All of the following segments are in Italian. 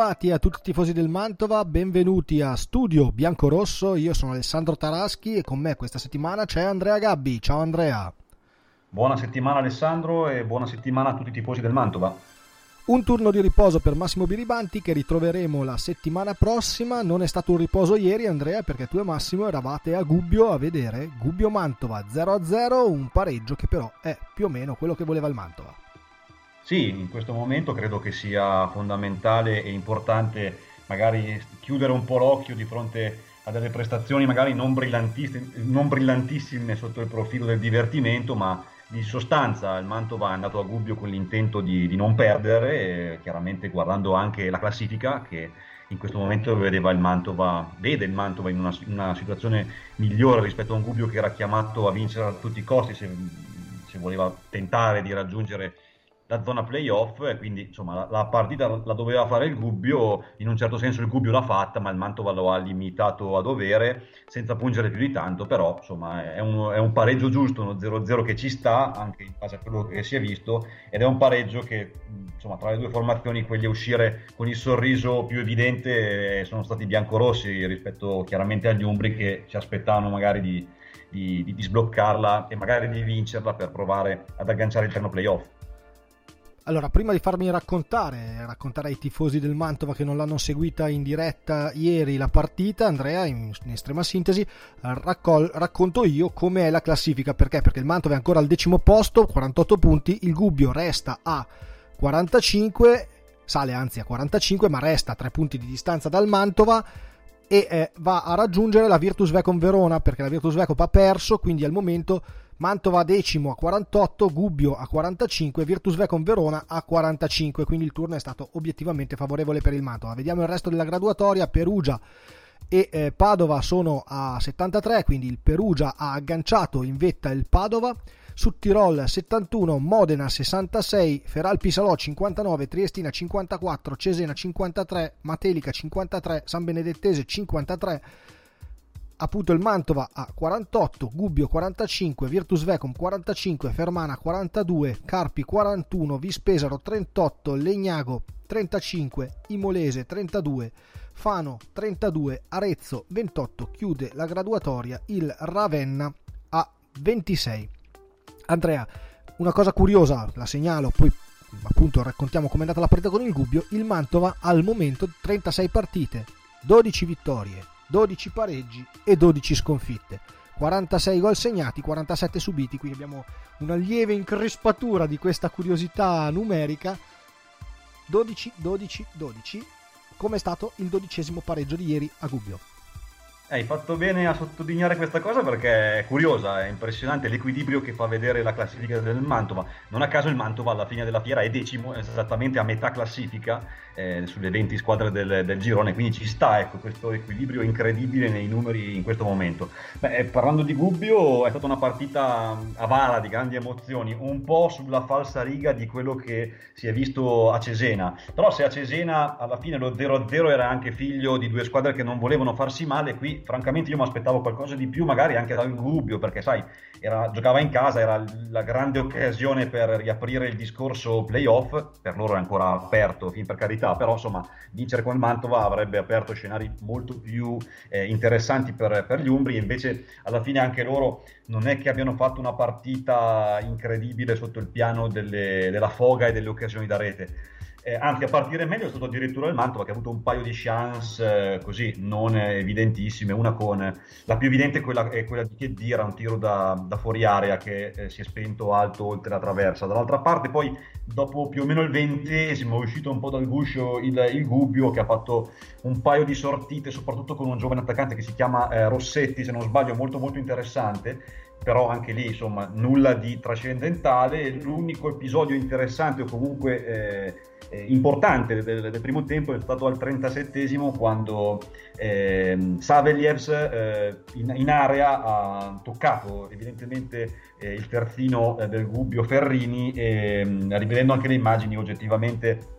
Bentrovati a tutti i tifosi del Mantova, benvenuti a Studio Biancorosso, io sono Alessandro Taraschi e con me questa settimana c'è Andrea Gabbi. Ciao Andrea. Buona settimana Alessandro e buona settimana a tutti i tifosi del Mantova. Un turno di riposo per Massimo Biribanti che ritroveremo la settimana prossima. Non è stato un riposo ieri Andrea perché tu e Massimo eravate a Gubbio a vedere Gubbio Mantova 0-0, un pareggio che però è più o meno quello che voleva il Mantova. Sì, in questo momento credo che sia fondamentale e importante magari chiudere un po' l'occhio di fronte a delle prestazioni magari non brillantissime, non brillantissime sotto il profilo del divertimento, ma di sostanza. Il Mantova è andato a Gubbio con l'intento di, di non perdere, chiaramente guardando anche la classifica che in questo momento vedeva il Mantova, vede il Mantova in una, una situazione migliore rispetto a un Gubbio che era chiamato a vincere a tutti i costi se, se voleva tentare di raggiungere la zona playoff e quindi insomma la, la, partita la doveva fare il Gubbio, in un certo senso il Gubbio l'ha fatta ma il Mantova lo ha limitato a dovere senza pungere più di tanto, però insomma è un, è un pareggio giusto, uno 0-0 che ci sta anche in base a quello che si è visto ed è un pareggio che insomma tra le due formazioni quelli a uscire con il sorriso più evidente sono stati biancorossi rispetto chiaramente agli Umbri che ci aspettavano magari di, di, di, di sbloccarla e magari di vincerla per provare ad agganciare il terno playoff. Allora, prima di farmi raccontare, raccontare ai tifosi del Mantova che non l'hanno seguita in diretta ieri la partita, Andrea, in, in estrema sintesi, raccol- racconto io come è la classifica. Perché? Perché il Mantova è ancora al decimo posto, 48 punti, il Gubbio resta a 45, sale anzi a 45, ma resta a 3 punti di distanza dal Mantova e eh, va a raggiungere la Virtus Vecom Verona perché la Virtus Vecom ha perso, quindi al momento Mantova decimo a 48, Gubbio a 45, Virtus Vecom Verona a 45, quindi il turno è stato obiettivamente favorevole per il Mantova. Vediamo il resto della graduatoria, Perugia e eh, Padova sono a 73, quindi il Perugia ha agganciato in vetta il Padova. Su Tirol 71, Modena 66, Feralpi Salò 59, Triestina 54, Cesena 53, Matelica 53, San Benedettese 53 appunto il Mantova a 48, Gubbio 45, Virtus Vecum 45, Fermana 42, Carpi 41, Vispesaro 38, Legnago 35, Imolese 32, Fano 32, Arezzo 28, chiude la graduatoria il Ravenna a 26. Andrea, una cosa curiosa, la segnalo, poi appunto raccontiamo com'è andata la partita con il Gubbio, il Mantova al momento 36 partite, 12 vittorie, 12 pareggi e 12 sconfitte. 46 gol segnati, 47 subiti, quindi abbiamo una lieve increspatura di questa curiosità numerica. 12, 12, 12, come è stato il dodicesimo pareggio di ieri a Gubbio. Hai fatto bene a sottolineare questa cosa perché è curiosa, è impressionante l'equilibrio che fa vedere la classifica del Mantova. Non a caso il Mantova alla fine della fiera è decimo, esattamente a metà classifica eh, sulle 20 squadre del, del, girone, quindi ci sta ecco, questo equilibrio incredibile nei numeri in questo momento. Beh, eh, parlando di Gubbio, è stata una partita avara di grandi emozioni, un po' sulla falsa riga di quello che si è visto a Cesena. Però se a Cesena alla fine lo 0-0 era anche figlio di due squadre che non volevano farsi male, qui francamente io mi aspettavo qualcosa di più, magari anche dal Gubbio, perché sai, era, giocava in casa, era la grande occasione per riaprire il discorso playoff, per loro è ancora aperto, fin per carità, però insomma vincere con il Mantova avrebbe aperto scenari molto più eh, interessanti per, per gli Umbri, invece alla fine anche loro non è che abbiano fatto una partita incredibile sotto il piano delle, della foga e delle occasioni da rete eh, anzi, a partire meglio è stato addirittura il Mantova che ha avuto un paio di chance eh, così non evidentissime. Una con la più evidente quella, è quella di Chedira, un tiro da, da fuori area che eh, si è spento alto oltre la traversa. Dall'altra parte, poi dopo più o meno il ventesimo, è uscito un po' dal guscio il, il Gubbio che ha fatto un paio di sortite, soprattutto con un giovane attaccante che si chiama eh, Rossetti, se non sbaglio, molto molto interessante però anche lì insomma nulla di trascendentale. L'unico episodio interessante o comunque eh, importante del, del, primo tempo è stato al 37esimo quando eh, Savelievs eh, in, in, area ha toccato evidentemente eh, il terzino eh, del Gubbio Ferrini e mm, rivedendo anche le immagini oggettivamente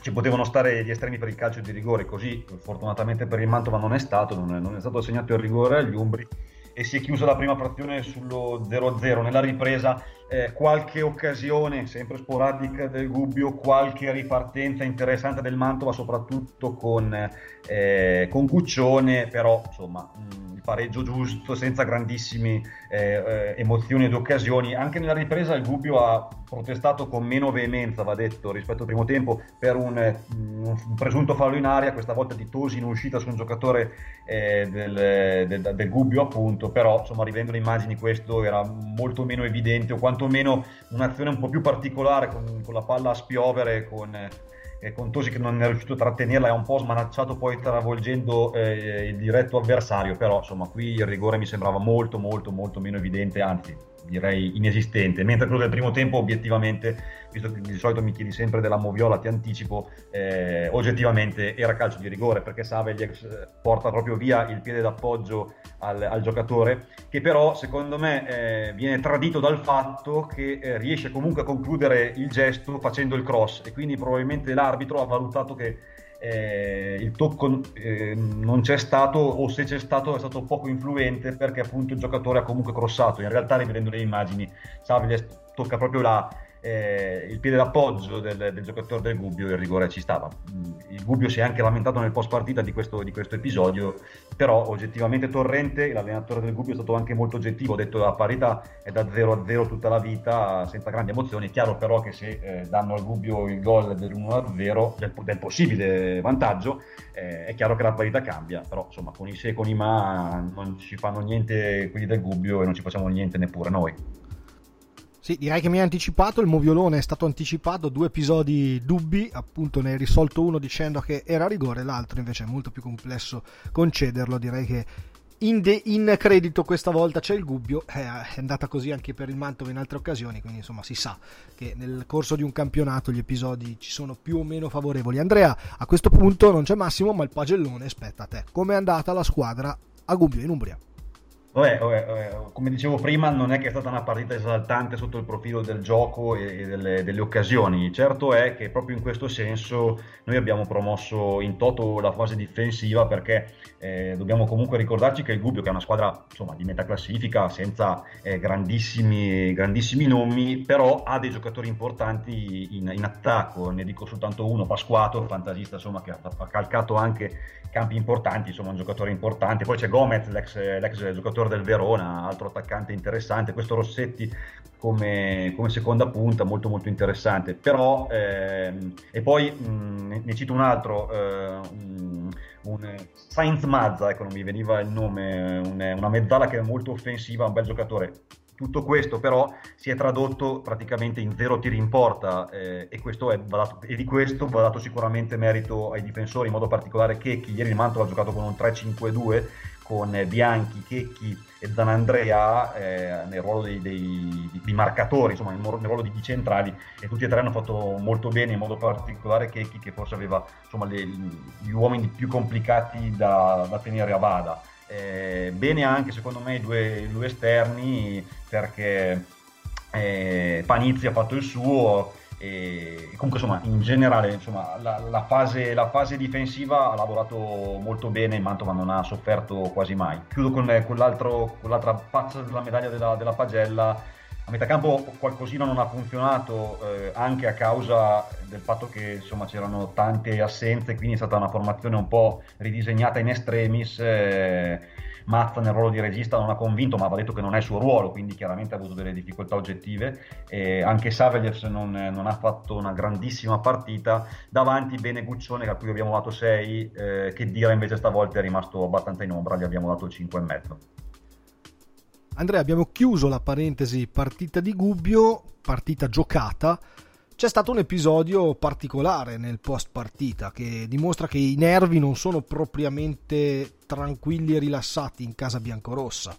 ci potevano stare gli estremi per il calcio di rigore, così fortunatamente per il Mantova non è stato, non è, non è stato assegnato il rigore agli Umbri e si è chiusa la prima frazione sullo 0-0. Nella ripresa eh, qualche occasione, sempre sporadica del Gubbio, qualche ripartenza interessante del Mantova, soprattutto con, eh, con Cuccione, però insomma mh, il pareggio giusto, senza grandissime eh, eh, emozioni ed occasioni. Anche nella ripresa il Gubbio ha protestato con meno veemenza, va detto, rispetto al primo tempo, per un, un presunto fallo in aria, questa volta di Tosi in uscita su un giocatore eh, del, del, del, Gubbio appunto, però insomma rivedendo le immagini questo era molto meno evidente o quantomeno un'azione un po' più particolare con, con la palla a spiovere, con, eh, con Tosi che non è riuscito a trattenerla e ha un po' smanacciato poi travolgendo eh, il diretto avversario, però insomma qui il rigore mi sembrava molto molto molto meno evidente, anzi direi inesistente, mentre quello del primo tempo obiettivamente, visto che di solito mi chiedi sempre della Moviola, ti anticipo, eh, oggettivamente era calcio di rigore perché Saveljex eh, porta proprio via il piede d'appoggio al, al giocatore, che però secondo me eh, viene tradito dal fatto che eh, riesce comunque a concludere il gesto facendo il cross e quindi probabilmente l'arbitro ha valutato che eh, il tocco eh, non c'è stato o se c'è stato è stato poco influente perché appunto il giocatore ha comunque crossato. In realtà rivedendo le immagini Savile tocca proprio la, eh, il piede d'appoggio del, del, giocatore del Gubbio il rigore ci stava. Mm, il Gubbio si è anche lamentato nel post partita di questo, di questo episodio, però oggettivamente Torrente, l'allenatore del Gubbio, è stato anche molto oggettivo, ha detto la parità è da 0 a 0 tutta la vita senza grandi emozioni. È chiaro però che se eh, danno al Gubbio il gol dell'1 a 0, del, del possibile vantaggio, eh, è chiaro che la parità cambia, però insomma con i se e con i ma non ci fanno niente quelli del Gubbio e non ci facciamo niente neppure noi. Sì, direi che mi ha anticipato, il moviolone è stato anticipato, due episodi dubbi, appunto ne hai risolto uno dicendo che era rigore, l'altro invece è molto più complesso concederlo, direi che in, de- in credito questa volta c'è il Gubbio, eh, è andata così anche per il Mantova in altre occasioni, quindi insomma si sa che nel corso di un campionato gli episodi ci sono più o meno favorevoli. Andrea, a questo punto non c'è Massimo, ma il pagellone spetta a te. Com'è andata la squadra a Gubbio in Umbria? Vabbè, vabbè, vabbè, come dicevo prima, non è che è stata una partita esaltante sotto il profilo del gioco e, delle, delle, occasioni. Certo è che proprio in questo senso noi abbiamo promosso in toto la fase difensiva perché eh, dobbiamo comunque ricordarci che il Gubbio, che è una squadra insomma, di metà classifica, senza eh, grandissimi, grandissimi, nomi, però ha dei giocatori importanti in, in, attacco. Ne dico soltanto uno, Pasquato, fantasista insomma, che ha, ha calcato anche campi importanti, insomma un giocatore importante. Poi c'è Gomez, l'ex, l'ex giocatore del Verona, altro attaccante interessante. Questo Rossetti come, come seconda punta, molto molto interessante. Però, ehm, e poi mh, ne cito un altro, eh, un, un Sainz Mazza, ecco non mi veniva il nome, un, una mezzala che è molto offensiva, un bel giocatore tutto questo però si è tradotto praticamente in zero tiri in porta eh, e, dato, e, di questo va dato sicuramente merito ai difensori, in modo particolare Checchi. Ieri il Mantova ha giocato con un 3-5-2 con Bianchi, Checchi e Zanandrea eh, nel ruolo dei, dei, di marcatori, insomma nel, ruolo di, di, centrali e tutti e tre hanno fatto molto bene, in modo particolare Checchi che forse aveva insomma, le, gli uomini più complicati da, da tenere a bada. Eh, bene anche secondo me i due, due esterni perché eh, Panizzi ha fatto il suo e comunque insomma in generale insomma, la, la, fase, la, fase, difensiva ha lavorato molto bene Mantova non ha sofferto quasi mai chiudo con, con, con l'altra faccia della medaglia della, della pagella a metà campo qualcosina non ha funzionato eh, anche a causa del fatto che insomma, c'erano tante assenze, quindi è stata una formazione un po' ridisegnata in extremis. Eh, Mazza nel ruolo di regista non ha convinto, ma va detto che non è il suo ruolo, quindi chiaramente ha avuto delle difficoltà oggettive. E anche Saveljev non, non, ha fatto una grandissima partita. Davanti bene Guccione, a cui abbiamo dato 6, eh, che dire invece stavolta è rimasto abbastanza in ombra, gli abbiamo dato 5,5. Andrea, abbiamo chiuso la parentesi partita di Gubbio, partita giocata. C'è stato un episodio particolare nel post partita che dimostra che i nervi non sono propriamente tranquilli e rilassati in casa biancorossa.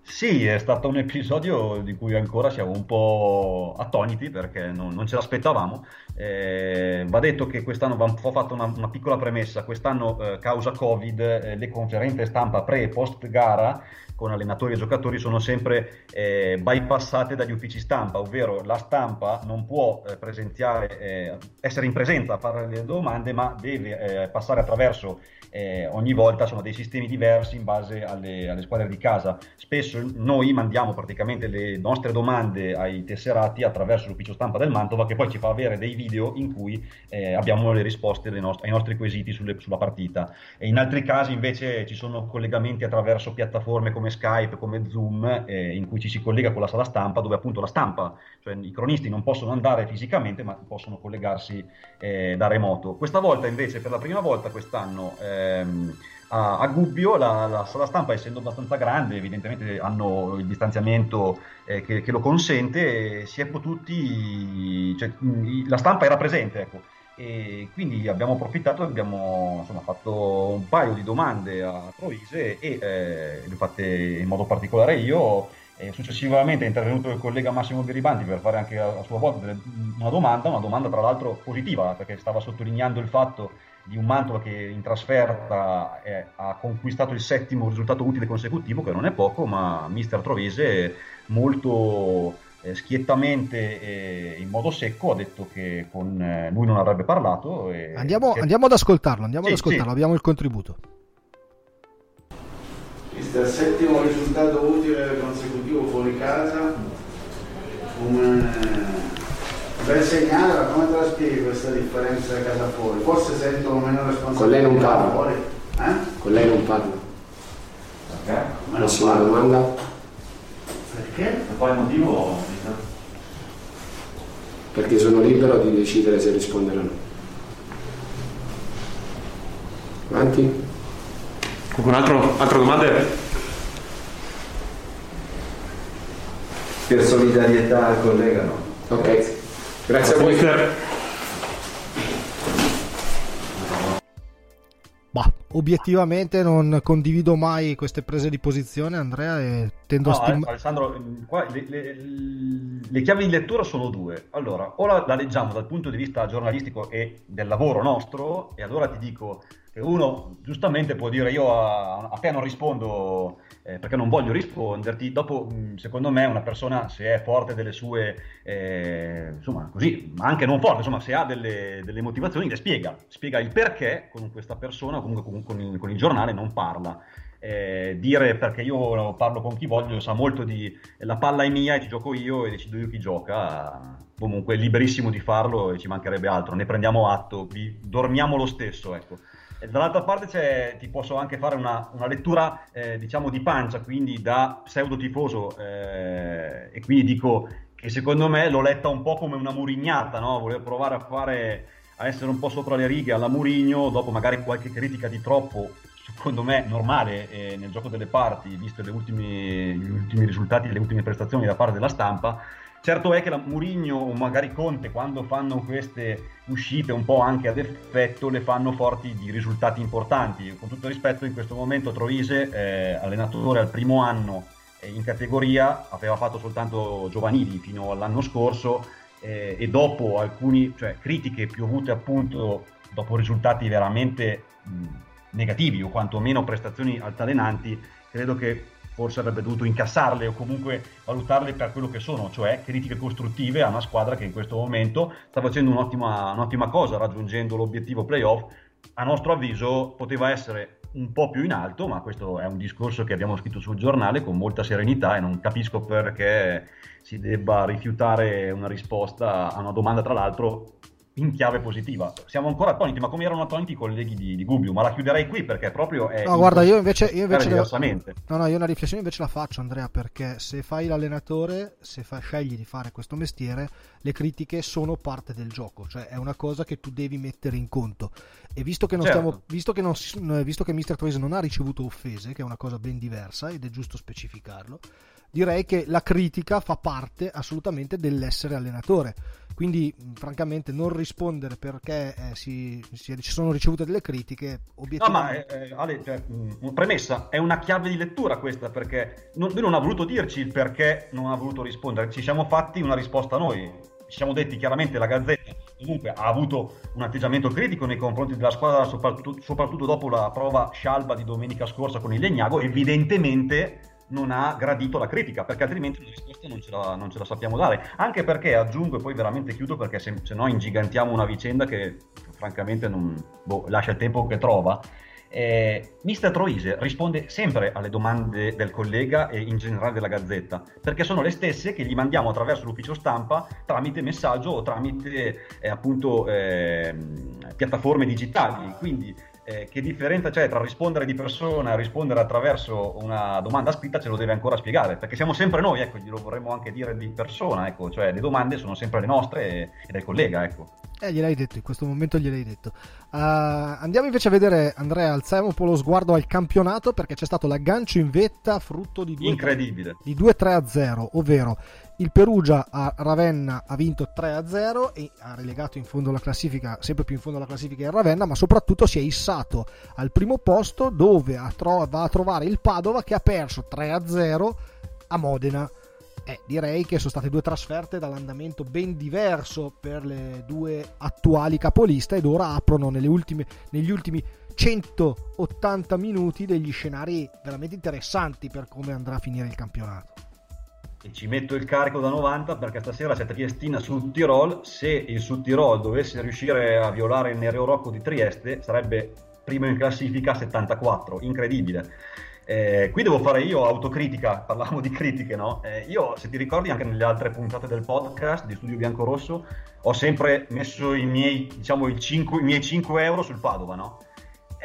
Sì, è stato un episodio di cui ancora siamo un po' attoniti perché non, non ce l'aspettavamo. Eh, va detto che quest'anno va fatto una, una, piccola premessa, quest'anno eh, causa Covid eh, le conferenze stampa pre e post gara con allenatori e giocatori sono sempre eh, bypassate dagli uffici stampa, ovvero la stampa non può eh, presenziare, eh, essere in presenza a fare le domande, ma deve passare attraverso ogni volta sono dei sistemi diversi in base alle, alle, squadre di casa. Spesso noi mandiamo praticamente le nostre domande ai tesserati attraverso l'ufficio stampa del Mantova che poi ci fa avere dei video in cui eh, abbiamo le risposte nost- ai nostri quesiti sulle, sulla partita. E in altri casi invece ci sono collegamenti attraverso piattaforme come Skype, come Zoom, eh, in cui ci si collega con la sala stampa dove appunto la stampa, cioè i cronisti non possono andare fisicamente ma possono collegarsi eh, da remoto. Questa volta invece per la prima volta quest'anno eh, ehm, a, a, Gubbio la, la, sala stampa essendo abbastanza grande evidentemente hanno il distanziamento eh, che, che, lo consente si è potuti cioè, la stampa era presente ecco. E quindi abbiamo approfittato e abbiamo insomma, fatto un paio di domande a Troise e eh, le ho fatte in modo particolare io. E successivamente è intervenuto il collega Massimo Beribanti per fare anche a, a sua volta una domanda, una domanda tra l'altro positiva perché stava sottolineando il fatto di un Mantova che in trasferta è, ha conquistato il settimo risultato utile consecutivo, che non è poco, ma mister Trovese molto eh, schiettamente e in modo secco ha detto che con eh, lui non avrebbe parlato. Andiamo, che... andiamo, ad ascoltarlo, andiamo sì, ad ascoltarlo, sì. abbiamo il contributo. Mister, settimo risultato utile consecutivo fuori casa, un per segnare, come te la spieghi questa differenza casa fuori? Forse sentono meno responsabilità. Con lei non parlo. Eh? Con lei non parlo. Perché? Prossima domanda. Perché? Per quale motivo? Perché sono libero di decidere se rispondere o no. Avanti. Qualcun altro? Altre domande? Per solidarietà al collega no. Ok. Grazie a voi. Bah, obiettivamente non condivido mai queste prese di posizione, Andrea, e tendo no, a stimare. Alessandro, qua le, le, le, chiavi di lettura sono due. Allora, o la, la leggiamo dal punto di vista giornalistico e del lavoro nostro, e allora ti dico uno giustamente può dire io a, a te non rispondo eh, perché non voglio risponderti. Dopo, secondo me, una persona se è forte delle sue, eh, insomma, così, ma anche non forte, insomma, se ha delle, delle, motivazioni, le spiega, spiega il perché con questa persona o comunque con, con, il, con il giornale non parla. Eh, dire perché io parlo con chi voglio sa molto di la palla è mia e ci gioco io e decido io chi gioca comunque liberissimo di farlo e ci mancherebbe altro ne prendiamo atto vi dormiamo lo stesso ecco dall'altra parte ti posso anche fare una, una lettura eh, diciamo di pancia, quindi da pseudo tifoso eh, e quindi dico che secondo me l'ho letta un po' come una murignata, no? volevo provare a, fare, a essere un po' sopra le righe alla Murigno, dopo magari qualche critica di troppo, secondo me normale eh, nel gioco delle parti, visto ultimi, gli ultimi risultati, le ultime prestazioni da parte della stampa, Certo è che la Murigno o magari Conte quando fanno queste uscite un po' anche ad effetto le fanno forti di risultati importanti. Con tutto rispetto in questo momento Troise, eh, allenatore al primo anno eh, in categoria, aveva fatto soltanto giovanili fino all'anno scorso eh, e dopo alcune cioè, critiche piovute appunto dopo risultati veramente mh, negativi o quantomeno prestazioni altalenanti, credo che forse avrebbe dovuto incassarle o comunque valutarle per quello che sono, cioè critiche costruttive a una squadra che in questo momento sta facendo un'ottima, un'ottima cosa, raggiungendo l'obiettivo playoff. A nostro avviso poteva essere un po' più in alto, ma questo è un discorso che abbiamo scritto sul giornale con molta serenità e non capisco perché si debba rifiutare una risposta a una domanda, tra l'altro, in chiave positiva. Siamo ancora attoniti, ma come erano attoniti i colleghi di, di Gubbio? Ma la chiuderei qui perché proprio è. No, guarda, io invece. Io invece diversamente. No, no, io una riflessione invece la faccio, Andrea, perché se fai l'allenatore, se fa, scegli di fare questo mestiere, le critiche sono parte del gioco, cioè è una cosa che tu devi mettere in conto. E visto che, non certo. stiamo, visto che, non, visto che Mr. Toys non ha ricevuto offese, che è una cosa ben diversa ed è giusto specificarlo direi che la critica fa parte assolutamente dell'essere allenatore. Quindi, francamente, non rispondere perché eh, si, si, sono ricevute delle critiche, obiettivamente. No, ma eh, Ale, cioè, premessa, è una chiave di lettura questa perché non, lui non ha voluto dirci il perché non ha voluto rispondere, ci siamo fatti una risposta noi. Ci siamo detti chiaramente la Gazzetta comunque ha avuto un atteggiamento critico nei confronti della squadra, soprattutto, soprattutto dopo la prova scialba di domenica scorsa con il Legnago. Evidentemente non ha gradito la critica, perché altrimenti la risposta non ce la, non ce la sappiamo dare. Anche perché aggiungo e poi veramente chiudo perché se, se no ingigantiamo una vicenda che francamente non, boh, lascia il tempo che trova. Eh, Mister Troise risponde sempre alle domande del collega e in generale della Gazzetta, perché sono le stesse che gli mandiamo attraverso l'ufficio stampa tramite messaggio o tramite eh, appunto eh, piattaforme digitali. Quindi eh, che differenza c'è tra rispondere di persona e rispondere attraverso una domanda scritta ce lo deve ancora spiegare, perché siamo sempre noi, ecco, glielo vorremmo anche dire di persona, ecco, cioè le domande sono sempre le nostre e, e del collega, ecco. Eh, gliel'hai detto, in questo momento gliel'hai detto. Uh, andiamo invece a vedere, Andrea, alziamo un po' lo sguardo al campionato perché c'è stato l'aggancio in vetta frutto di 2, di 2-3 0, ovvero il Perugia a Ravenna ha vinto 3-0 e ha relegato in fondo la classifica, sempre più in fondo alla classifica il Ravenna, ma soprattutto si è issato al primo posto dove va a trovare il Padova che ha perso 3-0 a Modena eh, direi che sono state due trasferte dall'andamento ben diverso per le due attuali capoliste ed ora aprono ultime, negli ultimi 180 minuti degli scenari veramente interessanti per come andrà a finire il campionato. E ci metto il carico da 90 perché stasera c'è Triestina sul Tirol. Se il Sud Tirol dovesse riuscire a violare il Nereo Rocco di Trieste, sarebbe primo in classifica 74. Incredibile eh, qui devo fare io autocritica, parlavamo di critiche, no? Eh, io, se ti ricordi, anche nelle altre puntate del podcast di Studio Biancorosso, ho sempre messo i miei, diciamo, i 5, i miei 5 euro sul Padova, no?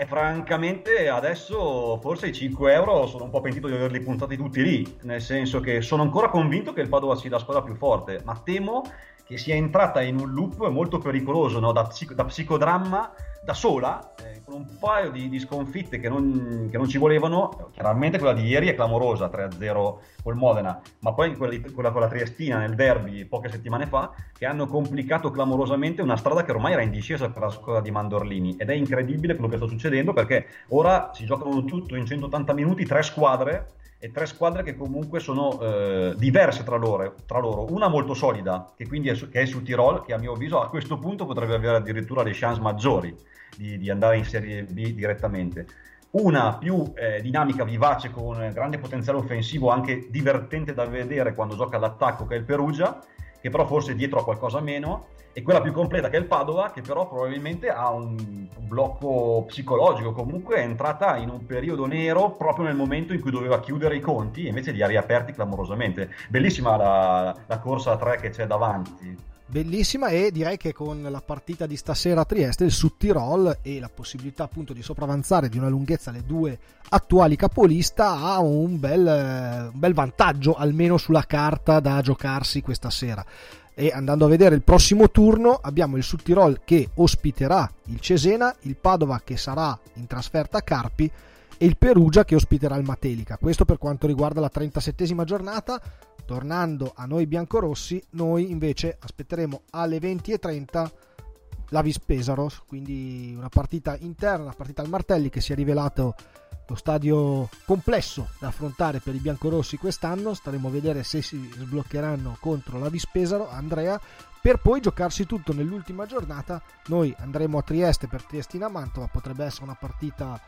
E francamente adesso forse i 5 euro sono un po' pentito di averli puntati tutti lì, nel senso che sono ancora convinto che il Padova sia la squadra più forte, ma temo che sia entrata in un loop molto pericoloso, no? da, psico- da psicodramma da sola, eh, con un paio di, di sconfitte che non, che non, ci volevano. Chiaramente quella di ieri è clamorosa, 3-0 col Modena, ma poi quella, di, quella con la Triestina nel derby poche settimane fa, che hanno complicato clamorosamente una strada che ormai era in discesa per la squadra di Mandorlini. Ed è incredibile quello che sta succedendo perché ora si giocano tutto in 180 minuti, tre squadre e tre squadre che comunque sono eh, diverse tra loro, tra loro, Una molto solida, che quindi è, su, che è sul Tirol, che a mio avviso a questo punto potrebbe avere addirittura le chance maggiori di, di andare in Serie B direttamente. Una più eh, dinamica, vivace, con grande potenziale offensivo, anche divertente da vedere quando gioca all'attacco, che è il Perugia, che però forse dietro ha qualcosa meno e quella più completa che è il Padova, che però probabilmente ha un blocco psicologico, comunque è entrata in un periodo nero proprio nel momento in cui doveva chiudere i conti invece li ha riaperti clamorosamente. Bellissima la, la corsa a tre che c'è davanti. Bellissima e direi che con la partita di stasera a Trieste il Sud Tirol e la possibilità appunto di sopravanzare di una lunghezza le due attuali capolista ha un bel, un bel vantaggio almeno sulla carta da giocarsi questa sera e andando a vedere il prossimo turno abbiamo il Sud Tirol che ospiterà il Cesena, il Padova che sarà in trasferta a Carpi e il Perugia che ospiterà il Matelica. Questo per quanto riguarda la 37esima giornata. Tornando a noi biancorossi, noi invece aspetteremo alle 20.30 la Vispesaro, quindi una partita interna, una partita al Martelli che si è rivelato lo stadio complesso da affrontare per i biancorossi quest'anno. Staremo a vedere se si sbloccheranno contro la Vispesaro, Andrea, per poi giocarsi tutto nell'ultima giornata. Noi andremo a Trieste per Triestina Mantova, potrebbe essere una partita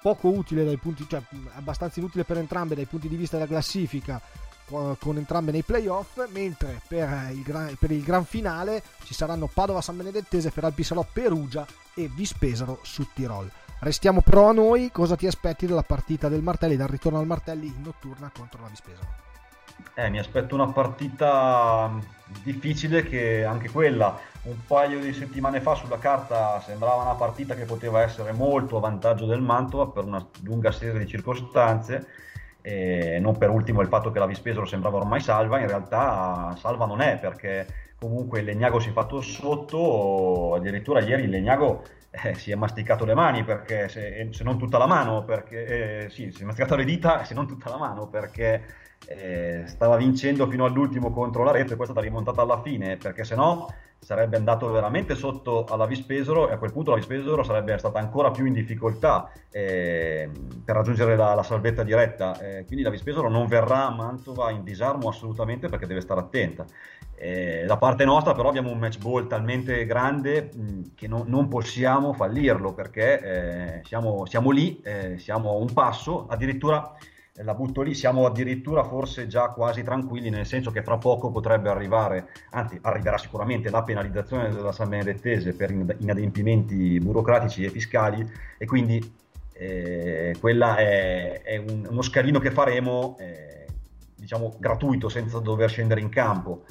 poco utile dai punti, cioè abbastanza inutile per entrambe dai punti di vista della classifica con entrambe nei playoff, mentre per il, gran, per il gran finale ci saranno Padova San Benedettese, Feralpi Salò Perugia e Vispesaro su Tirol. Restiamo però a noi, cosa ti aspetti dalla partita del Martelli, dal ritorno al Martelli in notturna contro la Vispesa? Eh, mi aspetto una partita difficile che anche quella un paio di settimane fa sulla carta sembrava una partita che poteva essere molto a vantaggio del Mantova per una lunga serie di circostanze e non per ultimo il fatto che la Vispesaro sembrava ormai salva, in realtà salva non è perché comunque il Legnago si è fatto sotto, addirittura ieri il Legnago eh, si è masticato le mani perché se, se non tutta la mano perché eh, sì, si è masticato le dita se non tutta la mano perché eh, stava vincendo fino all'ultimo contro la rete e poi è stata rimontata alla fine perché se no sarebbe andato veramente sotto alla Vispesaro e a quel punto la Vispesaro sarebbe stata ancora più in difficoltà eh, per raggiungere la, la salvezza diretta. Eh, quindi la Vispesaro non verrà a Mantova in disarmo assolutamente perché deve stare attenta. Eh, da parte nostra però abbiamo un match ball talmente grande mh, che no, non possiamo fallirlo perché eh, siamo, siamo, lì, eh, siamo a un passo, addirittura la butto lì, siamo addirittura forse già quasi tranquilli, nel senso che fra poco potrebbe arrivare, anzi arriverà sicuramente la penalizzazione della San Benedettese per inadempimenti burocratici e fiscali e quindi eh, quella è, è un, uno scalino che faremo, eh, diciamo, gratuito, senza dover scendere in campo.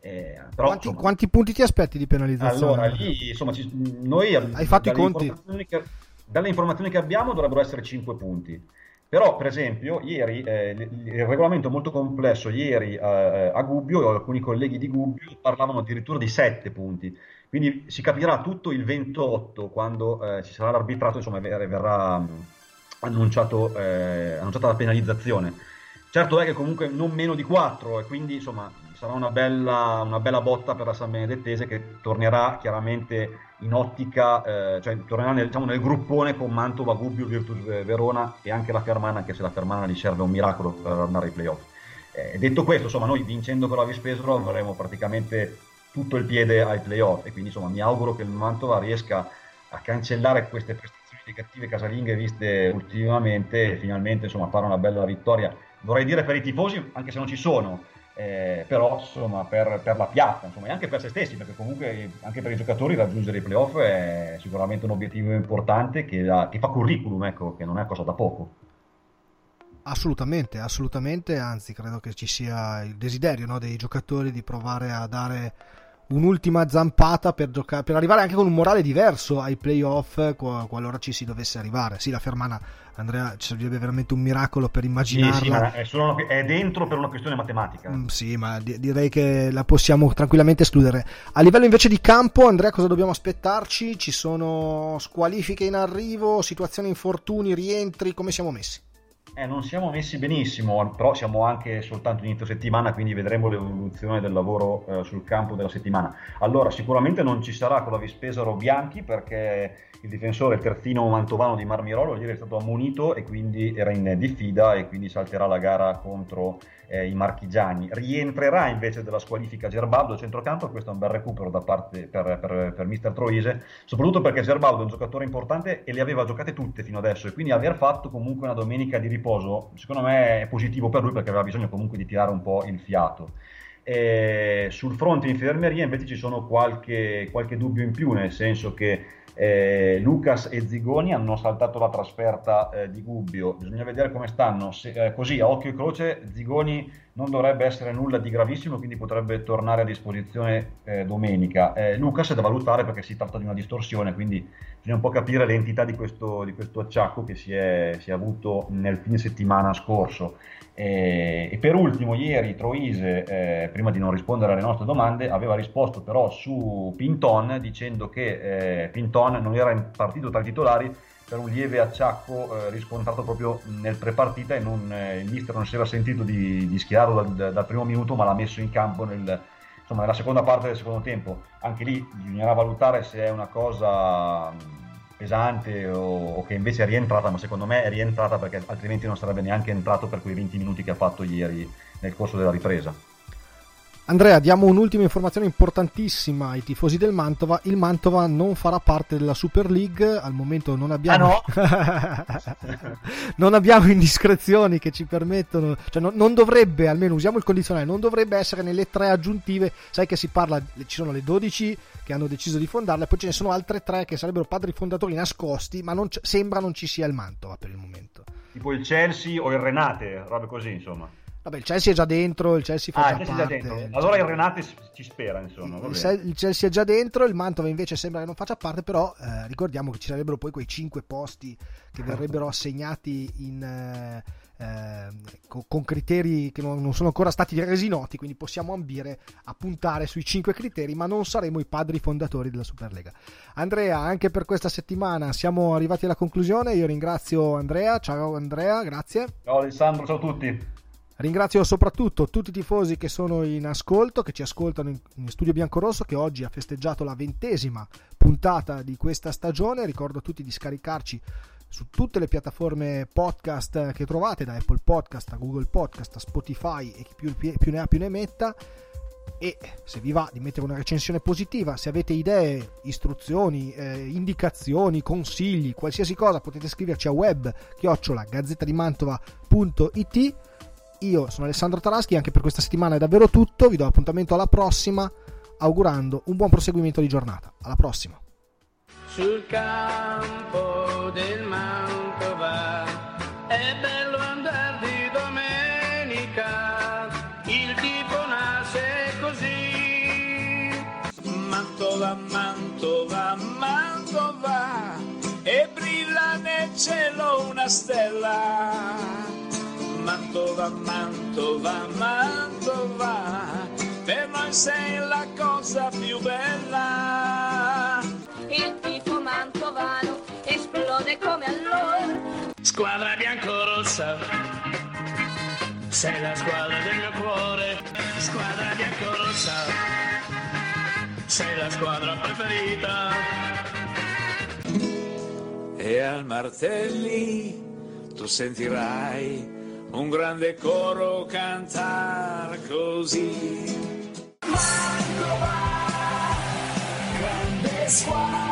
Eh, però, quanti, insomma, quanti, punti ti aspetti di penalizzazione? Allora, lì, insomma, ci, noi... Hai fatto i conti? Che, dalle informazioni che abbiamo dovrebbero essere 5 punti però, per esempio, ieri eh, il regolamento è molto complesso. Ieri eh, a Gubbio, alcuni colleghi di Gubbio parlavano addirittura di 7 punti. Quindi si capirà tutto il 28 quando eh, ci sarà l'arbitrato, insomma, verrà mm, annunciato, eh, annunciata la penalizzazione. Certo è che comunque non meno di 4 e quindi insomma sarà una bella, una bella botta per la San Benedettese che tornerà chiaramente in ottica, eh, cioè tornerà nel, diciamo, nel, gruppone con Mantova, Gubbio, Virtus Verona e anche la Fermana, anche se la Fermana gli serve un miracolo per andare ai playoff. Eh, detto questo, insomma, noi vincendo con la Vispesaro avremo praticamente tutto il piede ai playoff e quindi insomma mi auguro che il Mantova riesca a cancellare queste prestazioni negative casalinghe viste ultimamente e finalmente insomma fare una bella vittoria. Vorrei dire per i tifosi, anche se non ci sono, eh, però insomma per, per, la piazza insomma, e anche per se stessi perché comunque anche per i giocatori raggiungere i playoff è sicuramente un obiettivo importante che, che fa curriculum ecco, che non è cosa da poco assolutamente assolutamente anzi credo che ci sia il desiderio no, dei giocatori di provare a dare un'ultima zampata per, giocare, per arrivare anche con un morale diverso ai playoff qualora ci si dovesse arrivare. Sì, la Fermana, Andrea, ci servirebbe veramente un miracolo per immaginarla. Sì, sì, è, è, dentro per una questione matematica. Mm, sì, ma di- direi che la possiamo tranquillamente escludere. A livello invece di campo, Andrea, cosa dobbiamo aspettarci? Ci sono squalifiche in arrivo, situazioni infortuni, rientri, come siamo messi? Eh, non siamo messi benissimo, però siamo anche soltanto inizio settimana, quindi vedremo l'evoluzione del lavoro eh, sul campo della settimana. Allora, sicuramente non ci sarà con la Vispesaro Bianchi perché il difensore terzino mantovano di Marmirolo ieri è stato ammonito e quindi era in diffida e quindi salterà la gara contro eh, i marchigiani. Rientrerà invece della squalifica Gerbaldo a centrocampo, questo è un bel recupero da parte per, per, per mister Troise, soprattutto perché Gerbaldo è un giocatore importante e le aveva giocate tutte fino adesso e quindi aver fatto comunque una domenica di riposo, secondo me è positivo per lui perché aveva bisogno comunque di tirare un po' il fiato. E sul fronte infermeria invece ci sono qualche, qualche dubbio in più, nel senso che eh, Lucas e Zigoni hanno saltato la trasferta eh, di Gubbio, bisogna vedere come stanno. Se, eh, così a occhio e croce, Zigoni non dovrebbe essere nulla di gravissimo, quindi potrebbe tornare a disposizione eh, domenica. Eh, Lucas è da valutare perché si tratta di una distorsione, quindi bisogna un po' capire l'entità di questo, di questo acciacco che si è, si è avuto nel fine settimana scorso. E, e per ultimo, ieri Troise, eh, prima di non rispondere alle nostre domande, aveva risposto però su Pinton dicendo che eh, Pinton non era partito tra i titolari per un lieve acciacco eh, riscontrato proprio nel prepartita e non, eh, il mister non si era sentito di, di schierarlo dal, dal, primo minuto ma l'ha messo in campo nel, insomma, nella seconda parte del secondo tempo. Anche lì bisognerà valutare se è una cosa pesante o, o, che invece è rientrata, ma secondo me è rientrata perché altrimenti non sarebbe neanche entrato per quei 20 minuti che ha fatto ieri nel corso della ripresa. Andrea, diamo un'ultima informazione importantissima ai tifosi del Mantova. Il Mantova non farà parte della Super League, al momento non abbiamo, ah no? non abbiamo indiscrezioni che ci permettono, cioè non, non, dovrebbe, almeno usiamo il condizionale, non dovrebbe essere nelle tre aggiuntive, sai che si parla, ci sono le 12 che hanno deciso di fondarle, poi ce ne sono altre tre che sarebbero padri fondatori nascosti, ma non sembra non ci sia il Mantova per il momento. Tipo il Chelsea o il Renate, robe così insomma. Vabbè, il Chelsea è già dentro, il Chelsea fa ah, già parte. Già allora il Renate ci spera, insomma. Il, il, Chelsea è già dentro, il Mantova invece sembra che non faccia parte, però eh, ricordiamo che ci sarebbero poi quei 5 posti che verrebbero assegnati in, eh, eh, con, con, criteri che non, non, sono ancora stati resi noti, quindi possiamo ambire a puntare sui 5 criteri, ma non saremo i padri fondatori della Superlega. Andrea, anche per questa settimana siamo arrivati alla conclusione, io ringrazio Andrea, ciao Andrea, grazie. Ciao Alessandro, ciao a tutti. Ringrazio soprattutto tutti i tifosi che sono in ascolto, che ci ascoltano in, Studio Biancorosso, che oggi ha festeggiato la ventesima puntata di questa stagione. Ricordo a tutti di scaricarci su tutte le piattaforme podcast che trovate, da Apple Podcast a Google Podcast a Spotify e chi più, più ne ha più ne metta. e se vi va di mettere una recensione positiva, se avete idee, istruzioni, eh, indicazioni, consigli, qualsiasi cosa potete scriverci a web chiocciola. Io sono Alessandro Taraschi, anche per questa settimana è davvero tutto, vi do appuntamento alla prossima augurando un buon proseguimento di giornata. Alla prossima. Sul campo del Mantova è bello andare di domenica, il tipo nasce così. Mantova, Mantova, Mantova e brilla nel cielo una stella. Mantova, Mantova, Mantova, per noi sei la cosa più bella. Il tifo mantovano esplode come allora. Squadra biancorossa, sei la squadra del mio cuore. Squadra biancorossa, sei la squadra preferita. E al Martelli tu sentirai un grande coro cantar così. Mantova, grande squadra.